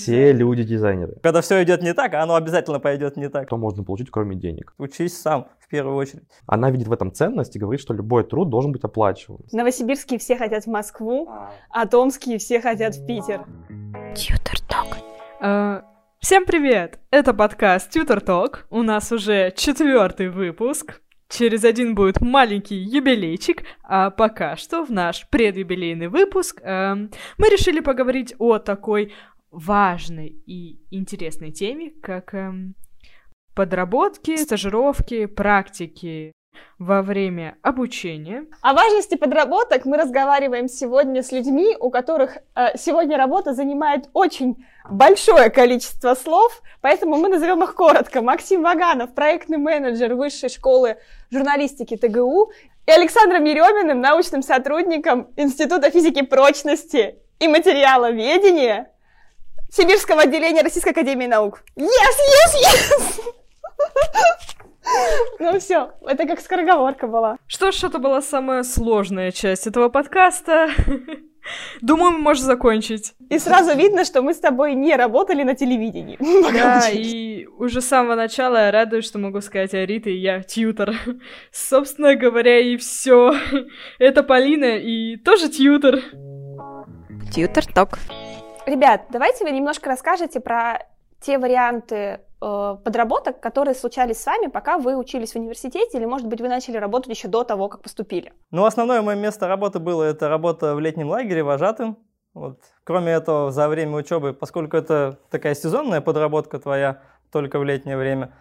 Все люди дизайнеры. Когда все идет не так, а оно обязательно пойдет не так. Что можно получить, кроме денег? Учись сам, в первую очередь. Она видит в этом ценность и говорит, что любой труд должен быть оплачиваем. Новосибирские все хотят в Москву, а томские все хотят в Питер. Тьютер Ток. А, Всем привет! Это подкаст Tutor Talk. У нас уже четвертый выпуск. Через один будет маленький юбилейчик, а пока что в наш предюбилейный выпуск эм, мы решили поговорить о такой важной и интересной теме, как эм, подработки, стажировки, практики во время обучения. О важности подработок мы разговариваем сегодня с людьми, у которых э, сегодня работа занимает очень большое количество слов, поэтому мы назовем их коротко. Максим Ваганов, проектный менеджер Высшей школы журналистики ТГУ, и Александром Ереминым, научным сотрудником Института физики прочности и материаловедения Сибирского отделения Российской Академии Наук. Yes, yes, yes! Ну все, это как скороговорка была. Что ж, это была самая сложная часть этого подкаста. Думаю, мы можем закончить. И сразу видно, что мы с тобой не работали на телевидении. Да, и уже с самого начала я радуюсь, что могу сказать Арита, и я тьютер. Собственно говоря, и все. Это Полина, и тоже тьютер. Тьютер Ток. Ребят, давайте вы немножко расскажете про те варианты э, подработок, которые случались с вами, пока вы учились в университете, или, может быть, вы начали работать еще до того, как поступили? Ну, основное мое место работы было это работа в летнем лагере вожатым. Вот. Кроме этого, за время учебы, поскольку это такая сезонная подработка твоя, только в летнее время,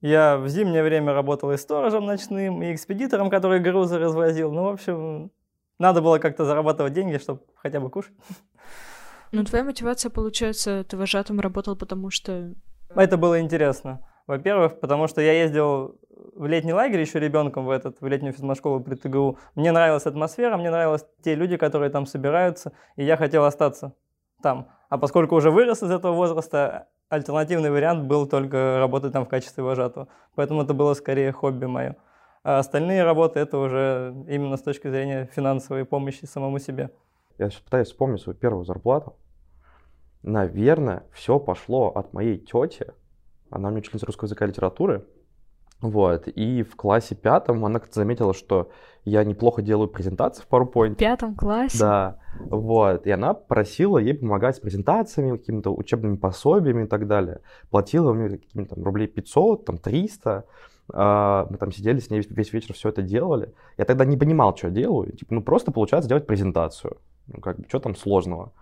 я в зимнее время работал и сторожем ночным, и экспедитором, который грузы развозил. Ну, в общем, надо было как-то зарабатывать деньги, чтобы хотя бы кушать. Ну, твоя мотивация, получается, ты вожатым работал, потому что... Это было интересно. Во-первых, потому что я ездил в летний лагерь еще ребенком в этот, в летнюю физмат-школу при ТГУ. Мне нравилась атмосфера, мне нравились те люди, которые там собираются, и я хотел остаться там. А поскольку уже вырос из этого возраста, альтернативный вариант был только работать там в качестве вожатого. Поэтому это было скорее хобби мое. А остальные работы это уже именно с точки зрения финансовой помощи самому себе. Я сейчас пытаюсь вспомнить свою первую зарплату. Наверное, все пошло от моей тети. Она у меня учительница русского языка и литературы. Вот. И в классе пятом она как-то заметила, что я неплохо делаю презентации в PowerPoint. В пятом классе? Да. Вот. И она просила ей помогать с презентациями, какими-то учебными пособиями и так далее. Платила мне какими-то рублей 500, там 300. А, мы там сидели с ней весь вечер все это делали. Я тогда не понимал, что я делаю. Типа, ну просто получается делать презентацию. Ну как бы, что там сложного.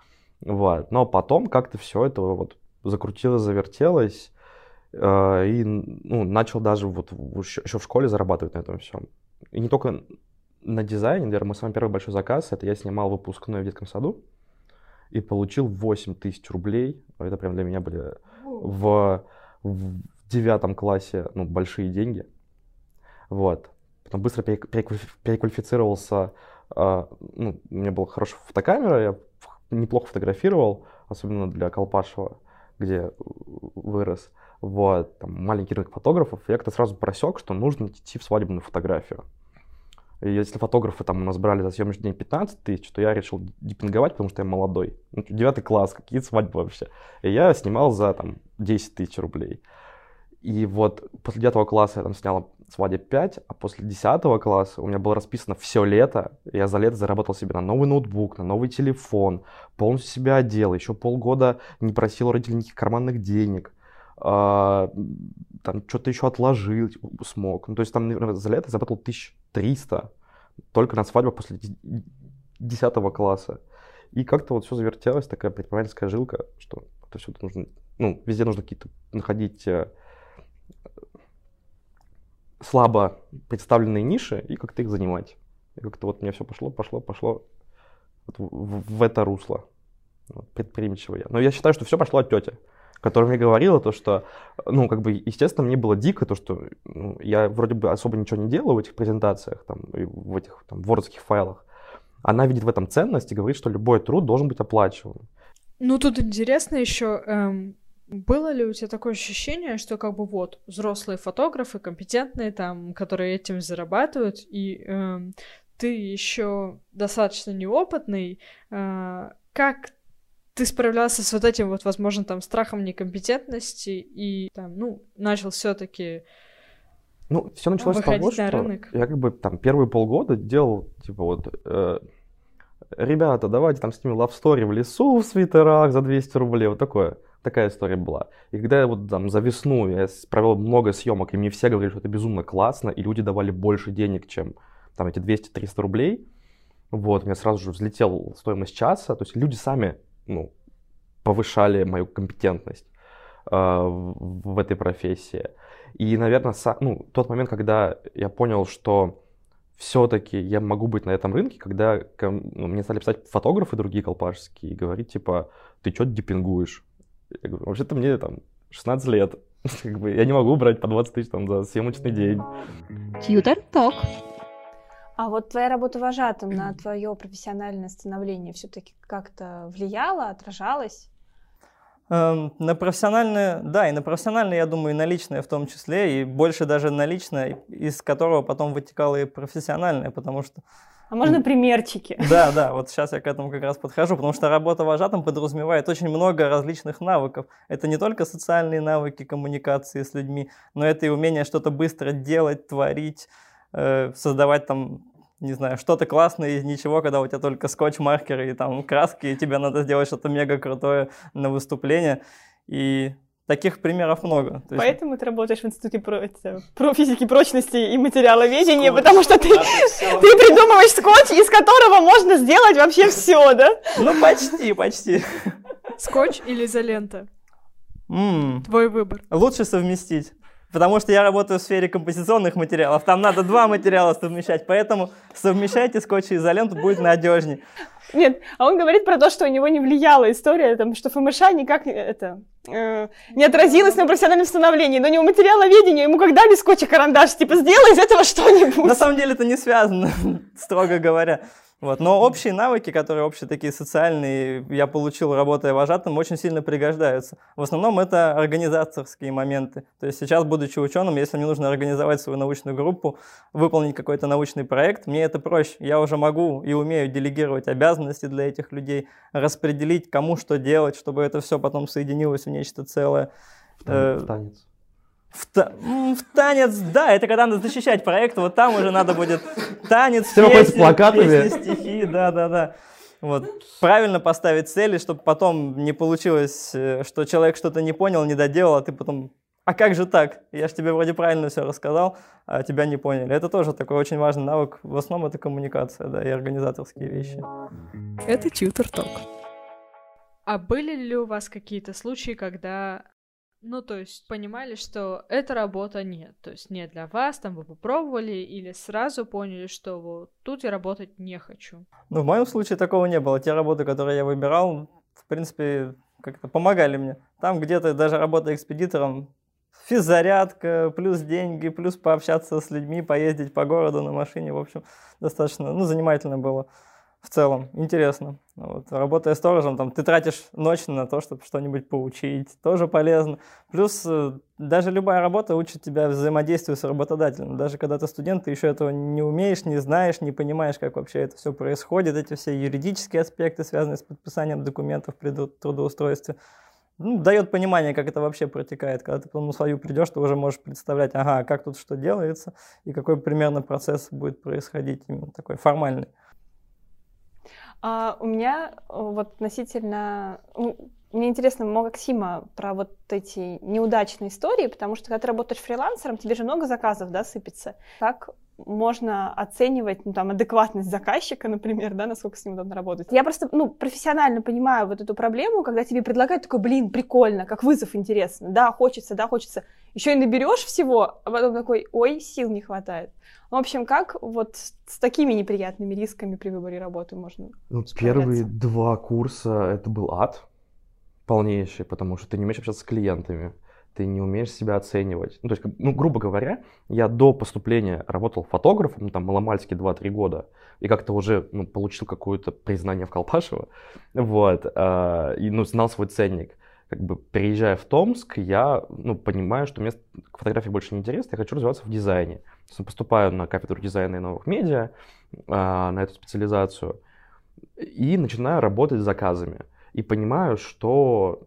Вот. Но потом как-то все это вот закрутилось, завертелось. Э, и ну, начал даже вот еще в школе зарабатывать на этом всем. И не только на дизайне, наверное, мой самый первый большой заказ, это я снимал выпускной в детском саду и получил 8 тысяч рублей. Это прям для меня были в, в девятом классе ну, большие деньги. Вот. Потом быстро переквалифицировался. Э, ну, у меня была хорошая фотокамера, я неплохо фотографировал, особенно для Колпашева, где вырос. Вот, там маленький рынок фотографов. Я как-то сразу просек, что нужно идти в свадебную фотографию. И если фотографы там у нас брали за съемочный день 15 тысяч, то я решил депинговать, потому что я молодой. Ну, девятый класс, какие свадьбы вообще. И я снимал за там 10 тысяч рублей. И вот после девятого класса я там снял свадеб 5, а после 10 класса у меня было расписано все лето. Я за лето заработал себе на новый ноутбук, на новый телефон, полностью себя одел, еще полгода не просил у родителей никаких карманных денег. А, там что-то еще отложил смог. Ну, то есть там за лето заработал 1300 только на свадьбу после 10 класса. И как-то вот все завертелось, такая предпринимательская жилка, что это все нужно, ну, везде нужно какие-то находить э, слабо представленные ниши и как-то их занимать. И как-то вот мне все пошло, пошло, пошло вот в, в это русло вот, предприимчивое. Но я считаю, что все пошло от тети, которая мне говорила то, что, ну, как бы, естественно, мне было дико то, что ну, я вроде бы особо ничего не делаю в этих презентациях, там, в этих там, вордских файлах. Она видит в этом ценность и говорит, что любой труд должен быть оплачиваем. Ну, тут интересно еще, эм, было ли у тебя такое ощущение, что как бы вот взрослые фотографы, компетентные там, которые этим зарабатывают, и э, ты еще достаточно неопытный, э, как ты справлялся с вот этим вот, возможно, там, страхом некомпетентности и там, ну, начал все-таки Ну, все началось с того, на что рынок. я как бы там первые полгода делал, типа вот, э, ребята, давайте там снимем love story в лесу в свитерах за 200 рублей, вот такое. Такая история была. И когда я вот там за весну я провел много съемок, и мне все говорили, что это безумно классно, и люди давали больше денег, чем там эти 200-300 рублей, вот, у меня сразу же взлетела стоимость часа, то есть люди сами, ну, повышали мою компетентность э, в, этой профессии. И, наверное, са- ну, тот момент, когда я понял, что все-таки я могу быть на этом рынке, когда ко ну, мне стали писать фотографы другие колпашские и говорить, типа, ты что депингуешь? Я говорю, вообще-то мне там 16 лет. Как бы я не могу брать по 20 тысяч там за съемочный день. Тьютер Ток. А вот твоя работа вожатым на твое профессиональное становление все-таки как-то влияла, отражалась? Эм, На профессиональное, да, и на профессиональное, я думаю, и на личное в том числе, и больше даже на личное, из которого потом вытекало и профессиональное, потому что, А можно примерчики? да, да, вот сейчас я к этому как раз подхожу, потому что работа вожатым подразумевает очень много различных навыков. Это не только социальные навыки коммуникации с людьми, но это и умение что-то быстро делать, творить, э, создавать там не знаю, что-то классное из ничего, когда у тебя только скотч, маркеры и там краски, и тебе надо сделать что-то мега крутое на выступление. И таких примеров много. То есть- Поэтому ты работаешь в институте про, это, про физики прочности и материаловедения, потому что ты, ты придумываешь скотч, из которого можно сделать вообще все, да? Ну, почти, почти. скотч или изолента. Твой выбор. Лучше совместить. Потому что я работаю в сфере композиционных материалов, там надо два материала совмещать, поэтому совмещайте скотч и изоленту, будет надежнее. Нет, а он говорит про то, что у него не влияла история, там, что ФМШ никак не- это, э, не отразилась на профессиональном становлении, но у него материаловедение, ему как дали скотч и карандаш, типа, сделай из этого что-нибудь. На самом деле это не связано, строго говоря. Вот. Но общие навыки, которые общие такие социальные, я получил, работая вожатым, очень сильно пригождаются. В основном это организаторские моменты. То есть сейчас, будучи ученым, если мне нужно организовать свою научную группу, выполнить какой-то научный проект, мне это проще. Я уже могу и умею делегировать обязанности для этих людей, распределить, кому что делать, чтобы это все потом соединилось в нечто целое. Э, танец. В, та- в танец, да, это когда надо защищать проект, вот там уже надо будет танец, Все выходят с песни, плакатами. песни, стихи, да-да-да. Вот. Правильно поставить цели, чтобы потом не получилось, э, что человек что-то не понял, не доделал, а ты потом, а как же так? Я же тебе вроде правильно все рассказал, а тебя не поняли. Это тоже такой очень важный навык. В основном это коммуникация, да, и организаторские вещи. Это Тьютер Ток. А были ли у вас какие-то случаи, когда, ну, то есть, понимали, что эта работа нет, то есть не для вас, там вы попробовали или сразу поняли, что вот тут я работать не хочу? Ну, в моем случае такого не было. Те работы, которые я выбирал, в принципе, как-то помогали мне. Там где-то даже работа экспедитором, физзарядка, плюс деньги, плюс пообщаться с людьми, поездить по городу на машине, в общем, достаточно, ну, занимательно было в целом, интересно. Вот. Работая сторожем, там, ты тратишь ночь на то, чтобы что-нибудь поучить, тоже полезно. Плюс э, даже любая работа учит тебя взаимодействию с работодателем. Даже когда ты студент, ты еще этого не умеешь, не знаешь, не понимаешь, как вообще это все происходит, эти все юридические аспекты, связанные с подписанием документов при трудоустройстве. Ну, дает понимание, как это вообще протекает. Когда ты потом свою придешь, ты уже можешь представлять, ага, как тут что делается, и какой примерно процесс будет происходить, именно такой формальный. А у меня э, вот относительно... Мне интересно, Максима про вот эти неудачные истории, потому что когда ты работаешь фрилансером, тебе же много заказов, да, сыпется. Как можно оценивать, ну, там, адекватность заказчика, например, да, насколько с ним удобно работать. Я просто, ну, профессионально понимаю вот эту проблему, когда тебе предлагают такой, блин, прикольно, как вызов интересно, да, хочется, да, хочется. Еще и наберешь всего, а потом такой, ой, сил не хватает. В общем, как вот с такими неприятными рисками при выборе работы можно Ну, первые два курса это был ад полнейший, потому что ты не умеешь общаться с клиентами, ты не умеешь себя оценивать. Ну, то есть, ну, грубо говоря, я до поступления работал фотографом, там, маломальски 2-3 года, и как-то уже, ну, получил какое-то признание в Колпашево, вот, а, и, ну, знал свой ценник. Как бы, приезжая в Томск, я, ну, понимаю, что мне к фотографии больше не интересно, я хочу развиваться в дизайне. То есть, поступаю на кафедру дизайна и новых медиа, а, на эту специализацию, и начинаю работать с заказами. и понимаю, что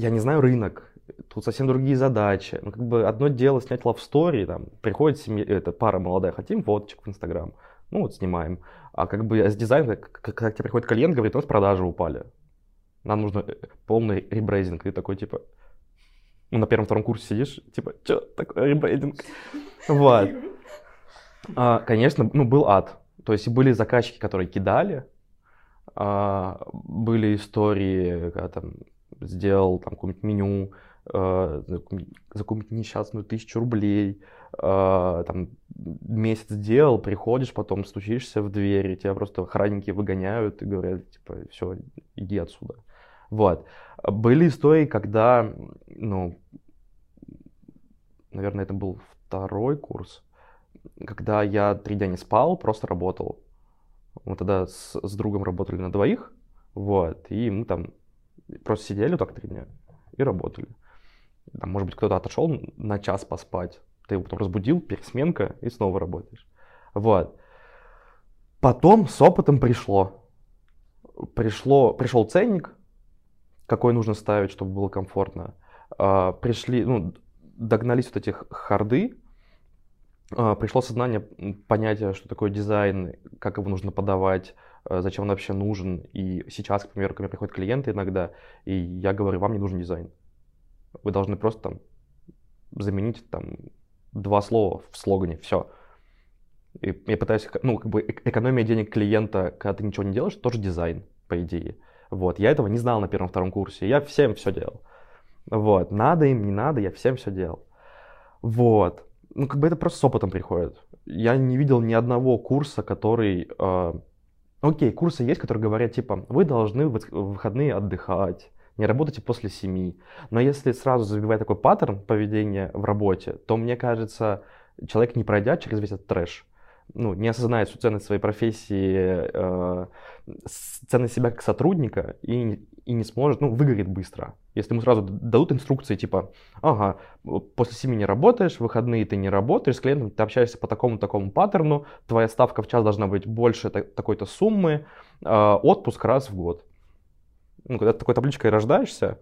я не знаю рынок, тут совсем другие задачи. Ну, как бы одно дело снять love story, там, приходит семья, это пара молодая, хотим фоточек в Инстаграм, ну вот снимаем. А как бы с дизайном, когда к тебе приходит клиент, говорит, у нас продажи упали. Нам нужно э, полный ребрейдинг. Ты такой, типа, ну, на первом-втором курсе сидишь, типа, что такое ребрейдинг? Вот. А, конечно, ну, был ад. То есть были заказчики, которые кидали, а, были истории, когда там сделал там какое-нибудь меню, э, за какую-нибудь несчастную тысячу рублей, э, там месяц делал, приходишь, потом стучишься в дверь, и тебя просто охранники выгоняют и говорят, типа, все, иди отсюда. Вот. Были истории, когда, ну, наверное, это был второй курс, когда я три дня не спал, просто работал. Мы тогда с, с другом работали на двоих, вот, и мы там просто сидели так три дня и работали. Там, может быть, кто-то отошел на час поспать, ты его потом разбудил, пересменка, и снова работаешь. Вот. Потом с опытом пришло. Пришло, пришел ценник, какой нужно ставить, чтобы было комфортно. А, пришли, ну, догнались вот этих харды, а, пришло сознание понятия, что такое дизайн, как его нужно подавать, зачем он вообще нужен. И сейчас, к примеру, ко мне приходят клиенты иногда, и я говорю, вам не нужен дизайн. Вы должны просто там заменить там два слова в слогане, все. И я пытаюсь, ну, как бы экономия денег клиента, когда ты ничего не делаешь, тоже дизайн, по идее. Вот, я этого не знал на первом-втором курсе, я всем все делал. Вот, надо им, не надо, я всем все делал. Вот, ну, как бы это просто с опытом приходит. Я не видел ни одного курса, который... Э, окей, курсы есть, которые говорят, типа, вы должны в выходные отдыхать, не работайте после семи. Но если сразу забивать такой паттерн поведения в работе, то, мне кажется, человек, не пройдя через весь этот трэш, ну, не осознает всю ценность своей профессии, э, ценность себя как сотрудника и, и не сможет, ну, выгорит быстро. Если ему сразу дадут инструкции, типа, ага, после семи не работаешь, в выходные ты не работаешь, с клиентом ты общаешься по такому-такому паттерну, твоя ставка в час должна быть больше такой-то суммы, э, отпуск раз в год. Ну, когда ты такой табличкой рождаешься,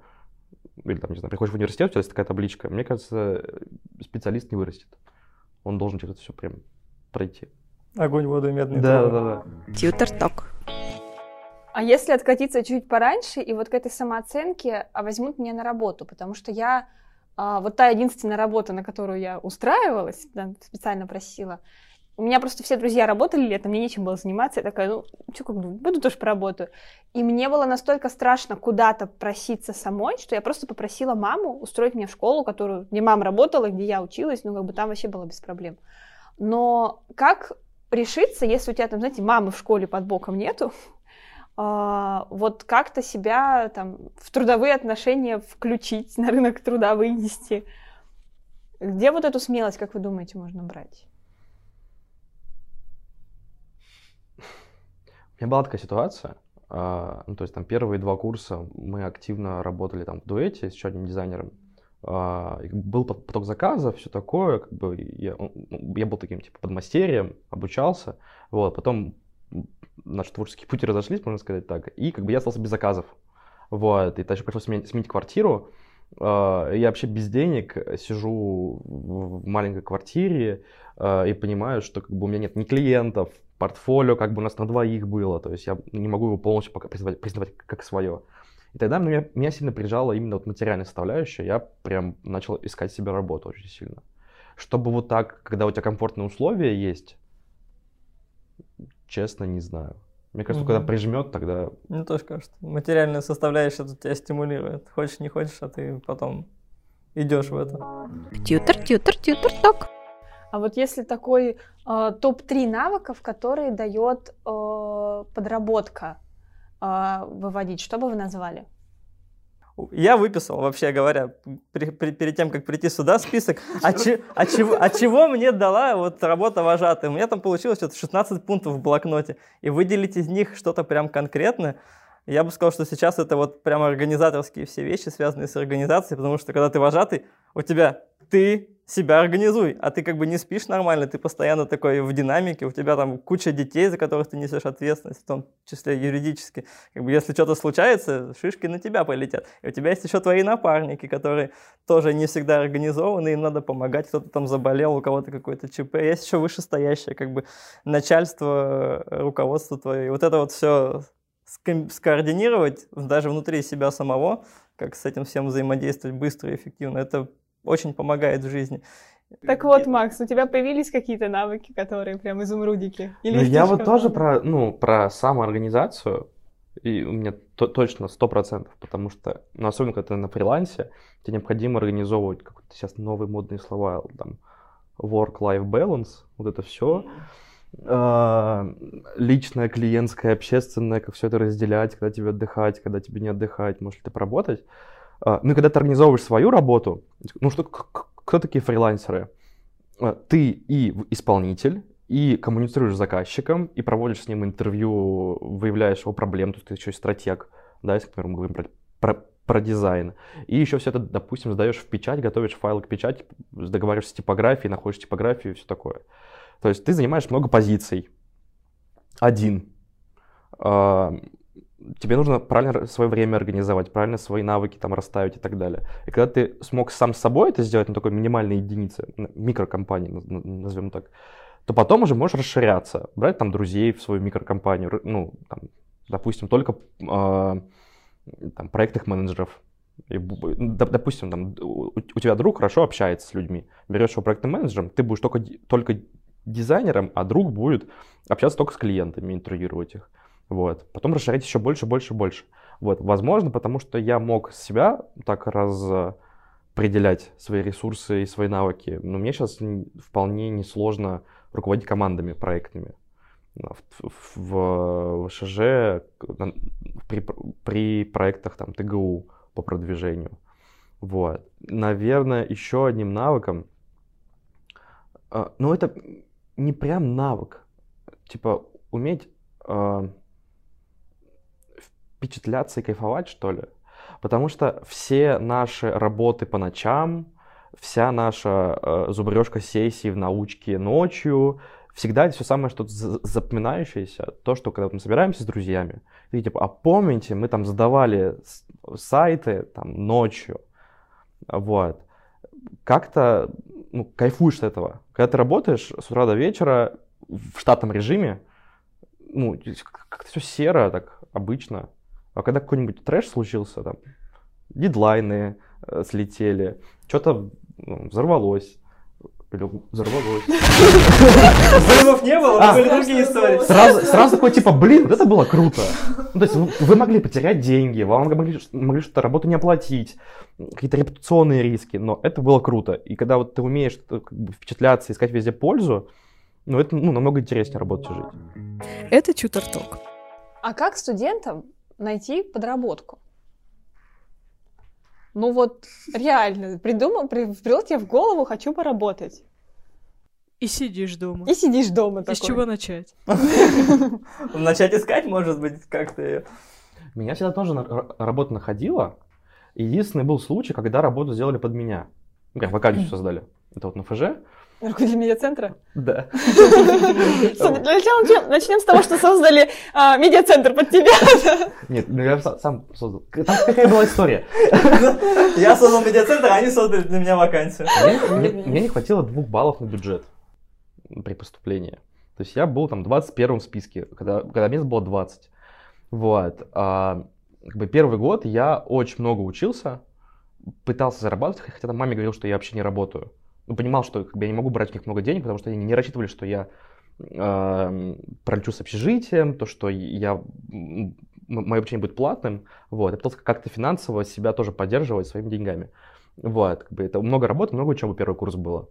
или там, не знаю, приходишь в университет, у тебя есть такая табличка, мне кажется, специалист не вырастет. Он должен через это все прям пройти. Огонь, воду и медный Да, да, да, да. Тьютер Ток. А если откатиться чуть пораньше и вот к этой самооценке, а возьмут меня на работу, потому что я а, вот та единственная работа, на которую я устраивалась, да, специально просила, у меня просто все друзья работали летом, мне нечем было заниматься. Я такая, ну, что, как бы, буду тоже поработаю. И мне было настолько страшно куда-то проситься самой, что я просто попросила маму устроить меня в школу, которую, где мама работала, где я училась, ну, как бы там вообще было без проблем. Но как решиться, если у тебя там, знаете, мамы в школе под боком нету, вот как-то себя там в трудовые отношения включить, на рынок труда вынести. Где вот эту смелость, как вы думаете, можно брать? У меня была такая ситуация, а, ну, то есть там первые два курса мы активно работали там в дуэте с еще одним дизайнером, а, был поток заказов, все такое, как бы я, ну, я был таким типа подмастерьем, обучался, вот, потом наши творческие пути разошлись, можно сказать так, и как бы я остался без заказов, вот, и даже пришлось сменить, сменить квартиру, а, я вообще без денег сижу в маленькой квартире а, и понимаю, что как бы у меня нет ни клиентов, портфолио как бы у нас на двоих было, то есть я не могу его полностью пока признавать, признавать как свое. И тогда меня, меня сильно прижала именно вот материальная составляющая. Я прям начал искать себе работу очень сильно. Чтобы вот так, когда у тебя комфортные условия есть, честно, не знаю. Мне кажется, угу. когда прижмет, тогда... Мне тоже кажется. Материальная составляющая тут тебя стимулирует. Хочешь, не хочешь, а ты потом идешь в это. Тьютер, тьютер, тьютер, ток. А вот если такой э, топ-3 навыков, которые дает э, подработка, э, выводить, что бы вы назвали? Я выписал, вообще говоря, при, при, перед тем, как прийти сюда, список, а, а, чего, а чего мне дала вот работа вожатой. У меня там получилось что-то 16 пунктов в блокноте, и выделить из них что-то прям конкретное, я бы сказал, что сейчас это вот прям организаторские все вещи, связанные с организацией, потому что когда ты вожатый, у тебя ты, себя организуй, а ты как бы не спишь нормально, ты постоянно такой в динамике, у тебя там куча детей, за которых ты несешь ответственность, в том числе юридически. Как бы если что-то случается, шишки на тебя полетят. И у тебя есть еще твои напарники, которые тоже не всегда организованы, им надо помогать, кто-то там заболел, у кого-то какой-то ЧП. Есть еще вышестоящее, как бы начальство, руководство твое. И вот это вот все скоординировать даже внутри себя самого, как с этим всем взаимодействовать быстро и эффективно, это очень помогает в жизни. Так вот, Макс, у тебя появились какие-то навыки, которые прям изумрудики? Или ну, я вот тоже про, ну, про самоорганизацию, и у меня то, точно сто процентов, потому что, ну, особенно когда ты на фрилансе, тебе необходимо организовывать какие-то сейчас новые модные слова, там, work-life balance, вот это все, а, личное, клиентское, общественное, как все это разделять, когда тебе отдыхать, когда тебе не отдыхать, может ли ты поработать. А, ну, когда ты организовываешь свою работу, ну, что, кто такие фрилансеры? А, ты и исполнитель, и коммуницируешь с заказчиком, и проводишь с ним интервью, выявляешь его проблем, то есть ты еще и стратег, да, если, например, мы говорим про, про, про дизайн. И еще все это, допустим, сдаешь в печать, готовишь файл к печати, договариваешься с типографией, находишь типографию и все такое. То есть ты занимаешь много позиций. Один. Тебе нужно правильно свое время организовать, правильно свои навыки там расставить и так далее. И когда ты смог сам с собой это сделать на такой минимальной единице, микрокомпании, назовем так, то потом уже можешь расширяться, брать там друзей в свою микрокомпанию, ну, там, допустим, только э, там, проектных менеджеров. И, допустим, там, у, у тебя друг хорошо общается с людьми, берешь его проектным менеджером, ты будешь только, только дизайнером, а друг будет общаться только с клиентами, интервьюировать их. Вот. Потом расширять еще больше, больше, больше. Вот. Возможно, потому что я мог себя так распределять свои ресурсы и свои навыки. Но мне сейчас вполне несложно руководить командами проектными. В, в, в ШЖ при, при проектах там ТГУ по продвижению. Вот. Наверное, еще одним навыком, э, ну это не прям навык, типа уметь э, впечатляться и кайфовать, что ли. Потому что все наши работы по ночам, вся наша э, зубрежка сессий в научке ночью, всегда это все самое что-то запоминающееся, то, что когда мы собираемся с друзьями, и типа, а помните, мы там задавали сайты там ночью, вот, как-то ну, кайфуешь от этого. Когда ты работаешь с утра до вечера в штатном режиме, ну, как-то все серо, так обычно. А когда какой-нибудь трэш случился, там, дедлайны э, слетели, что-то ну, взорвалось, или взорвалось. Взрывов не было, а, были другие истории. Сразу, сразу такой, типа, блин, вот это было круто. Ну, то есть вы, вы могли потерять деньги, вам могли, могли что-то работу не оплатить, какие-то репутационные риски, но это было круто. И когда вот ты умеешь как бы, впечатляться, искать везде пользу, ну, это ну, намного интереснее работать и жить. Это Чутерток. А как студентам найти подработку. Ну вот реально, придумал, придет тебе в голову, хочу поработать. И сидишь дома. И сидишь дома такой. И с чего начать? Начать искать, может быть, как-то. Меня всегда тоже работа находила. Единственный был случай, когда работу сделали под меня. Как вакансию создали. Это вот на ФЖ. Руководитель медиацентра? Да. Для начала начнем с того, что создали а, медиацентр под тебя. Нет, ну я сам создал. Там какая была история? Я создал медиацентр, а они создали для меня вакансию. Мне не хватило двух баллов на бюджет при поступлении. То есть я был там 21 в списке, когда, когда мест было 20. Вот. А, как бы первый год я очень много учился, пытался зарабатывать, хотя там маме говорил, что я вообще не работаю ну, понимал, что как бы, я не могу брать у них много денег, потому что они не рассчитывали, что я э, пролечу с общежитием, то, что я, мое обучение будет платным. Вот. Я пытался как-то финансово себя тоже поддерживать своими деньгами. Вот. Как бы, это много работы, много учебы первый курс было.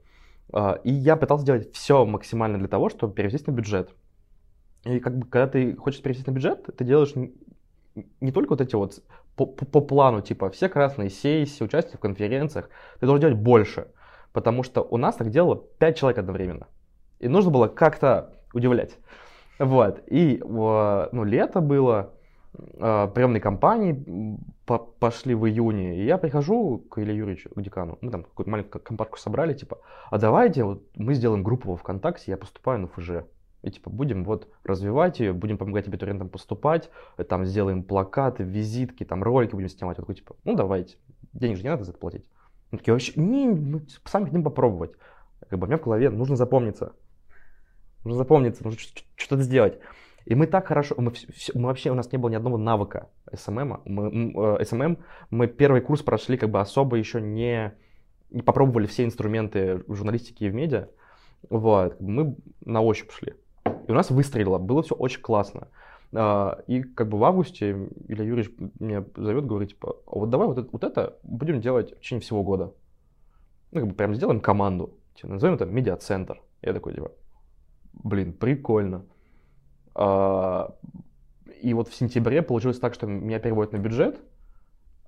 Э, и я пытался сделать все максимально для того, чтобы перевестись на бюджет. И как бы, когда ты хочешь перевестись на бюджет, ты делаешь не только вот эти вот по, по плану, типа, все красные сессии, участие в конференциях, ты должен делать больше потому что у нас так делало 5 человек одновременно. И нужно было как-то удивлять. Вот. И ну, лето было, э, приемной кампании пошли в июне, и я прихожу к Илье Юрьевичу, к декану, мы там какую-то маленькую компашку собрали, типа, а давайте вот мы сделаем группу во ВКонтакте, я поступаю на ФЖ. И типа будем вот развивать ее, будем помогать абитуриентам поступать, э, там сделаем плакаты, визитки, там ролики будем снимать. Я такой, типа, ну давайте, денег же не надо за это платить. Они такие, вообще, не, мы сами хотим попробовать. Как бы у меня в голове нужно запомниться. Нужно запомниться, нужно что-то сделать. И мы так хорошо, мы, мы вообще, у нас не было ни одного навыка SMM а. Мы, м, э, SMM, мы первый курс прошли как бы особо еще не, не попробовали все инструменты в журналистике и в медиа. Вот, мы на ощупь шли. И у нас выстрелило, было все очень классно. А, И как бы в августе Илья Юрьевич меня зовет, говорит, типа, «А вот давай вот это, вот это будем делать в течение всего года. Ну, как бы прям сделаем команду. Типа, назовем это медиацентр. Я такой, типа, блин, прикольно. А, И вот в сентябре получилось так, что меня переводят на бюджет,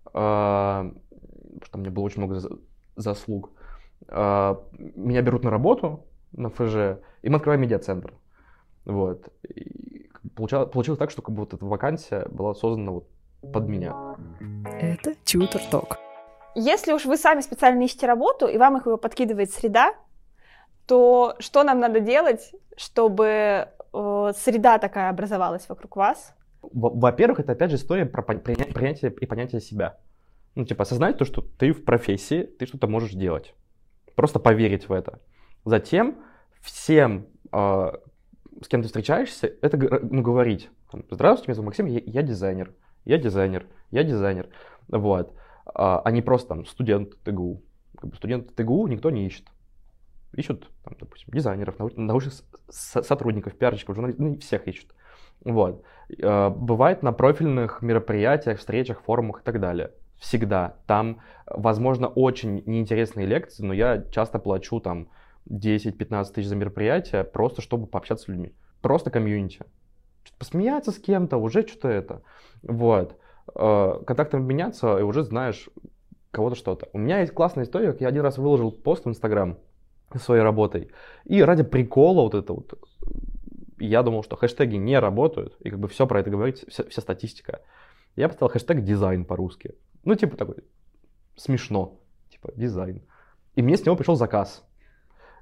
потому что там мне было очень много за- заслуг. Меня берут на работу на ФЖ, и мы открываем медиацентр. Вот. Получалось, получилось так, что как бы вот эта вакансия была создана вот под меня. Это Тьютор Ток. Если уж вы сами специально ищете работу, и вам их его подкидывает среда, то что нам надо делать, чтобы э, среда такая образовалась вокруг вас? Во- Во-первых, это опять же история про пон- приня- принятие и понятие себя. Ну, типа, осознать то, что ты в профессии, ты что-то можешь делать. Просто поверить в это. Затем всем, э, с кем ты встречаешься, это ну, говорить. Здравствуйте, меня зовут Максим, я, я дизайнер, я дизайнер, я дизайнер. Вот. А, а не просто там студент ТГУ. Как бы студент ТГУ никто не ищет. Ищут, там, допустим, дизайнеров, нау- научных сотрудников, пиарщиков, журналистов, ну, всех ищут. Вот. Э, Бывает на профильных мероприятиях, встречах, форумах и так далее. Всегда. Там, возможно, очень неинтересные лекции, но я часто плачу там 10-15 тысяч за мероприятие, просто чтобы пообщаться с людьми. Просто комьюнити. Посмеяться с кем-то, уже что-то это. Вот. Э, Контактами обменяться, и уже знаешь кого-то что-то. У меня есть классная история, как я один раз выложил пост в Инстаграм своей работой. И ради прикола вот это вот, я думал, что хэштеги не работают, и как бы все про это говорит, вся, вся статистика. Я поставил хэштег дизайн по-русски. Ну, типа такой, смешно, типа дизайн. И мне с него пришел заказ.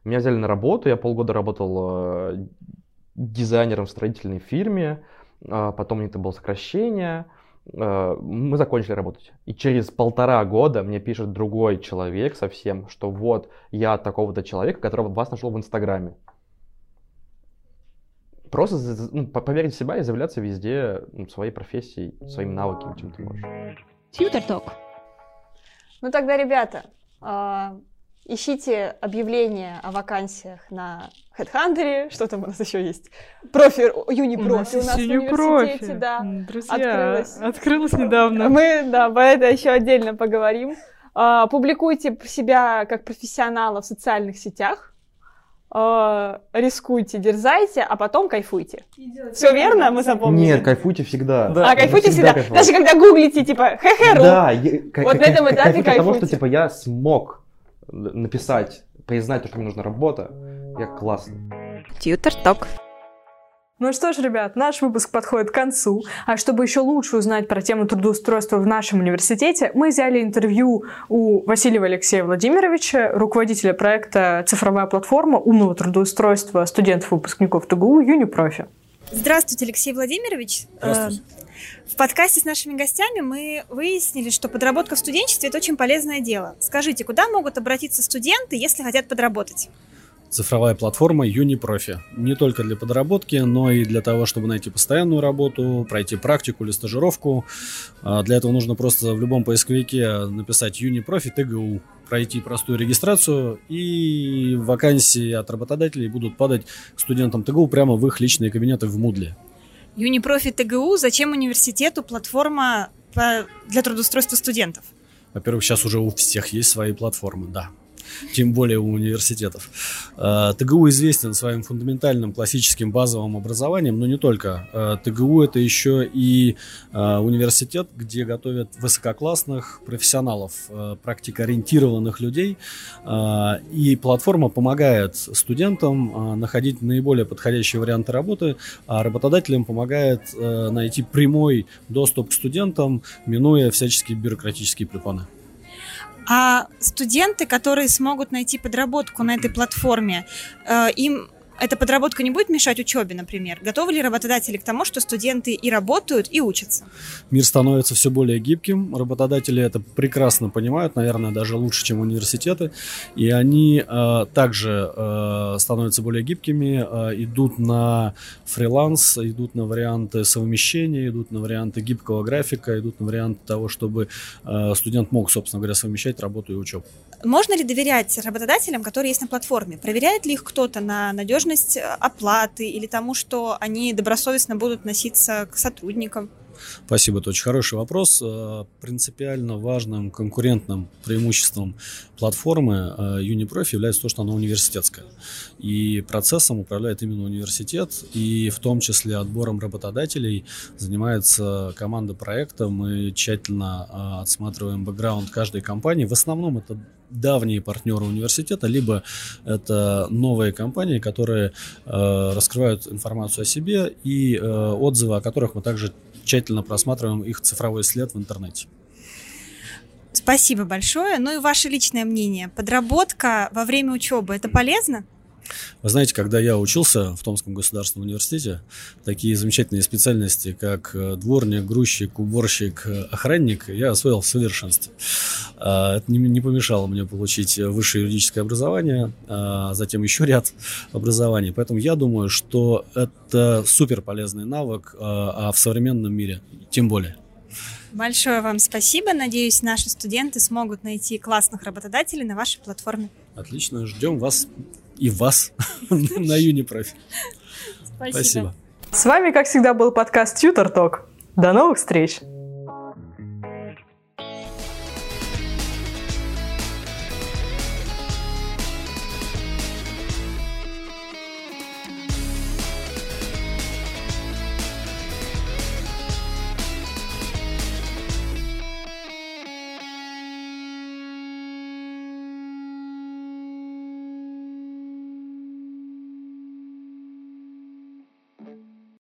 Меня взяли на работу, я полгода работал э, дизайнером в строительной фирме, а потом это было сокращение, э, мы закончили работать. И через полтора года мне пишет другой человек совсем, что вот я от такого-то человека, которого вас нашел в Инстаграме. Просто ну, по- поверить в себя и заявляться везде ну, своей профессией, своими навыками, чем ты можешь. Тьютор Ток. Ну тогда, ребята, а, ищите объявления о вакансиях на HeadHunter, что там у нас еще есть? Профи, юнипрофи у нас в университете, да. М, Друзья, открылась. открылась недавно. Мы, да, про это еще отдельно поговорим. А, Публикуйте себя как профессионала в социальных сетях. А, Рискуйте, дерзайте, а потом кайфуйте. Все верно? Мы запомнили? Нет, кайфуйте всегда. Да. А, кайфуйте всегда. кайфовать. Даже когда гуглите, типа, хе-хе-ру. Да, Вот на этом этапе кайфуйте от того, что типа я смог написать, признать, то, что мне нужна работа. Я классно. Тьютор Ток. Ну что ж, ребят, наш выпуск подходит к концу. А чтобы еще лучше узнать про тему трудоустройства в нашем университете, мы взяли интервью у Васильева Алексея Владимировича, руководителя проекта «Цифровая платформа умного трудоустройства студентов-выпускников ТГУ Юнипрофи. Здравствуйте, Алексей Владимирович. Здравствуйте. Э, В подкасте с нашими гостями мы выяснили, что подработка в студенчестве – это очень полезное дело. Скажите, куда могут обратиться студенты, если хотят подработать? Цифровая платформа Юнипрофи. Не только для подработки, но и для того, чтобы найти постоянную работу, пройти практику или стажировку. А Для этого нужно просто в любом поисковике написать Юнипрофи ТГУ, пройти простую регистрацию, и вакансии от работодателей будут падать студентам ТГУ прямо в их личные кабинеты в Мудле. Юнипрофи ТГУ, зачем университету платформа для трудоустройства студентов? Во-первых, сейчас уже у всех есть свои платформы, да. Тем более у университетов. Э, ТГУ известен своим фундаментальным классическим базовым образованием, но не только. Э, ТГУ это еще и университет, где готовят высококлассных профессионалов, практикоориентированных людей, и платформа помогает студентам находить наиболее подходящие варианты работы, а работодателям помогает найти прямой доступ к студентам, минуя всяческие бюрократические препоны. А студенты, которые смогут найти подработку на этой платформе, э, им эта подработка не будет мешать учебе, например? Готовы ли работодатели к тому, что студенты и работают, и учатся? Мир становится все более гибким. Работодатели это прекрасно понимают, наверное, даже лучше, чем университеты. И они э, также э, становятся более гибкими, э, идут на фриланс, идут на варианты совмещения, идут на варианты гибкого графика, идут на варианты того, чтобы э, студент мог, собственно говоря, совмещать работу и учебу. Можно ли доверять работодателям, которые есть на платформе? Проверяет ли их кто-то на надежность э, оплаты или тому, что они добросовестно будут относиться к сотрудникам? Спасибо, это очень хороший вопрос. Э, принципиально важным конкурентным преимуществом платформы э, является то, что она университетская. И процессом управляет именно университет, и в том числе отбором работодателей занимается команда проекта. Мы тщательно отсматриваем бэкграунд каждой компании. В основном это давние партнеры университета, либо это новые компании, которые э, раскрывают информацию о себе и э, отзывы, о которых мы также тщательно просматриваем их цифровой след в интернете. Спасибо большое. Ну и ваше личное мнение. Подработка во время учебы это полезно? Вы знаете, когда я учился в Томском государственном университете, такие замечательные специальности, как э, дворник, грузчик, уборщик, э, охранник, я освоил в совершенстве. А, это не помешало мне получить высшее юридическое образование, а затем еще ряд образований. Поэтому я думаю, что это супер полезный навык, а, а в современном мире тем более. Большое вам спасибо. Надеюсь, наши студенты смогут найти классных работодателей на вашей платформе. Отлично, ждем вас и вас на Юнипрофи. Спасибо. С вами, как всегда, был подкаст Тьютор Ток. До новых встреч!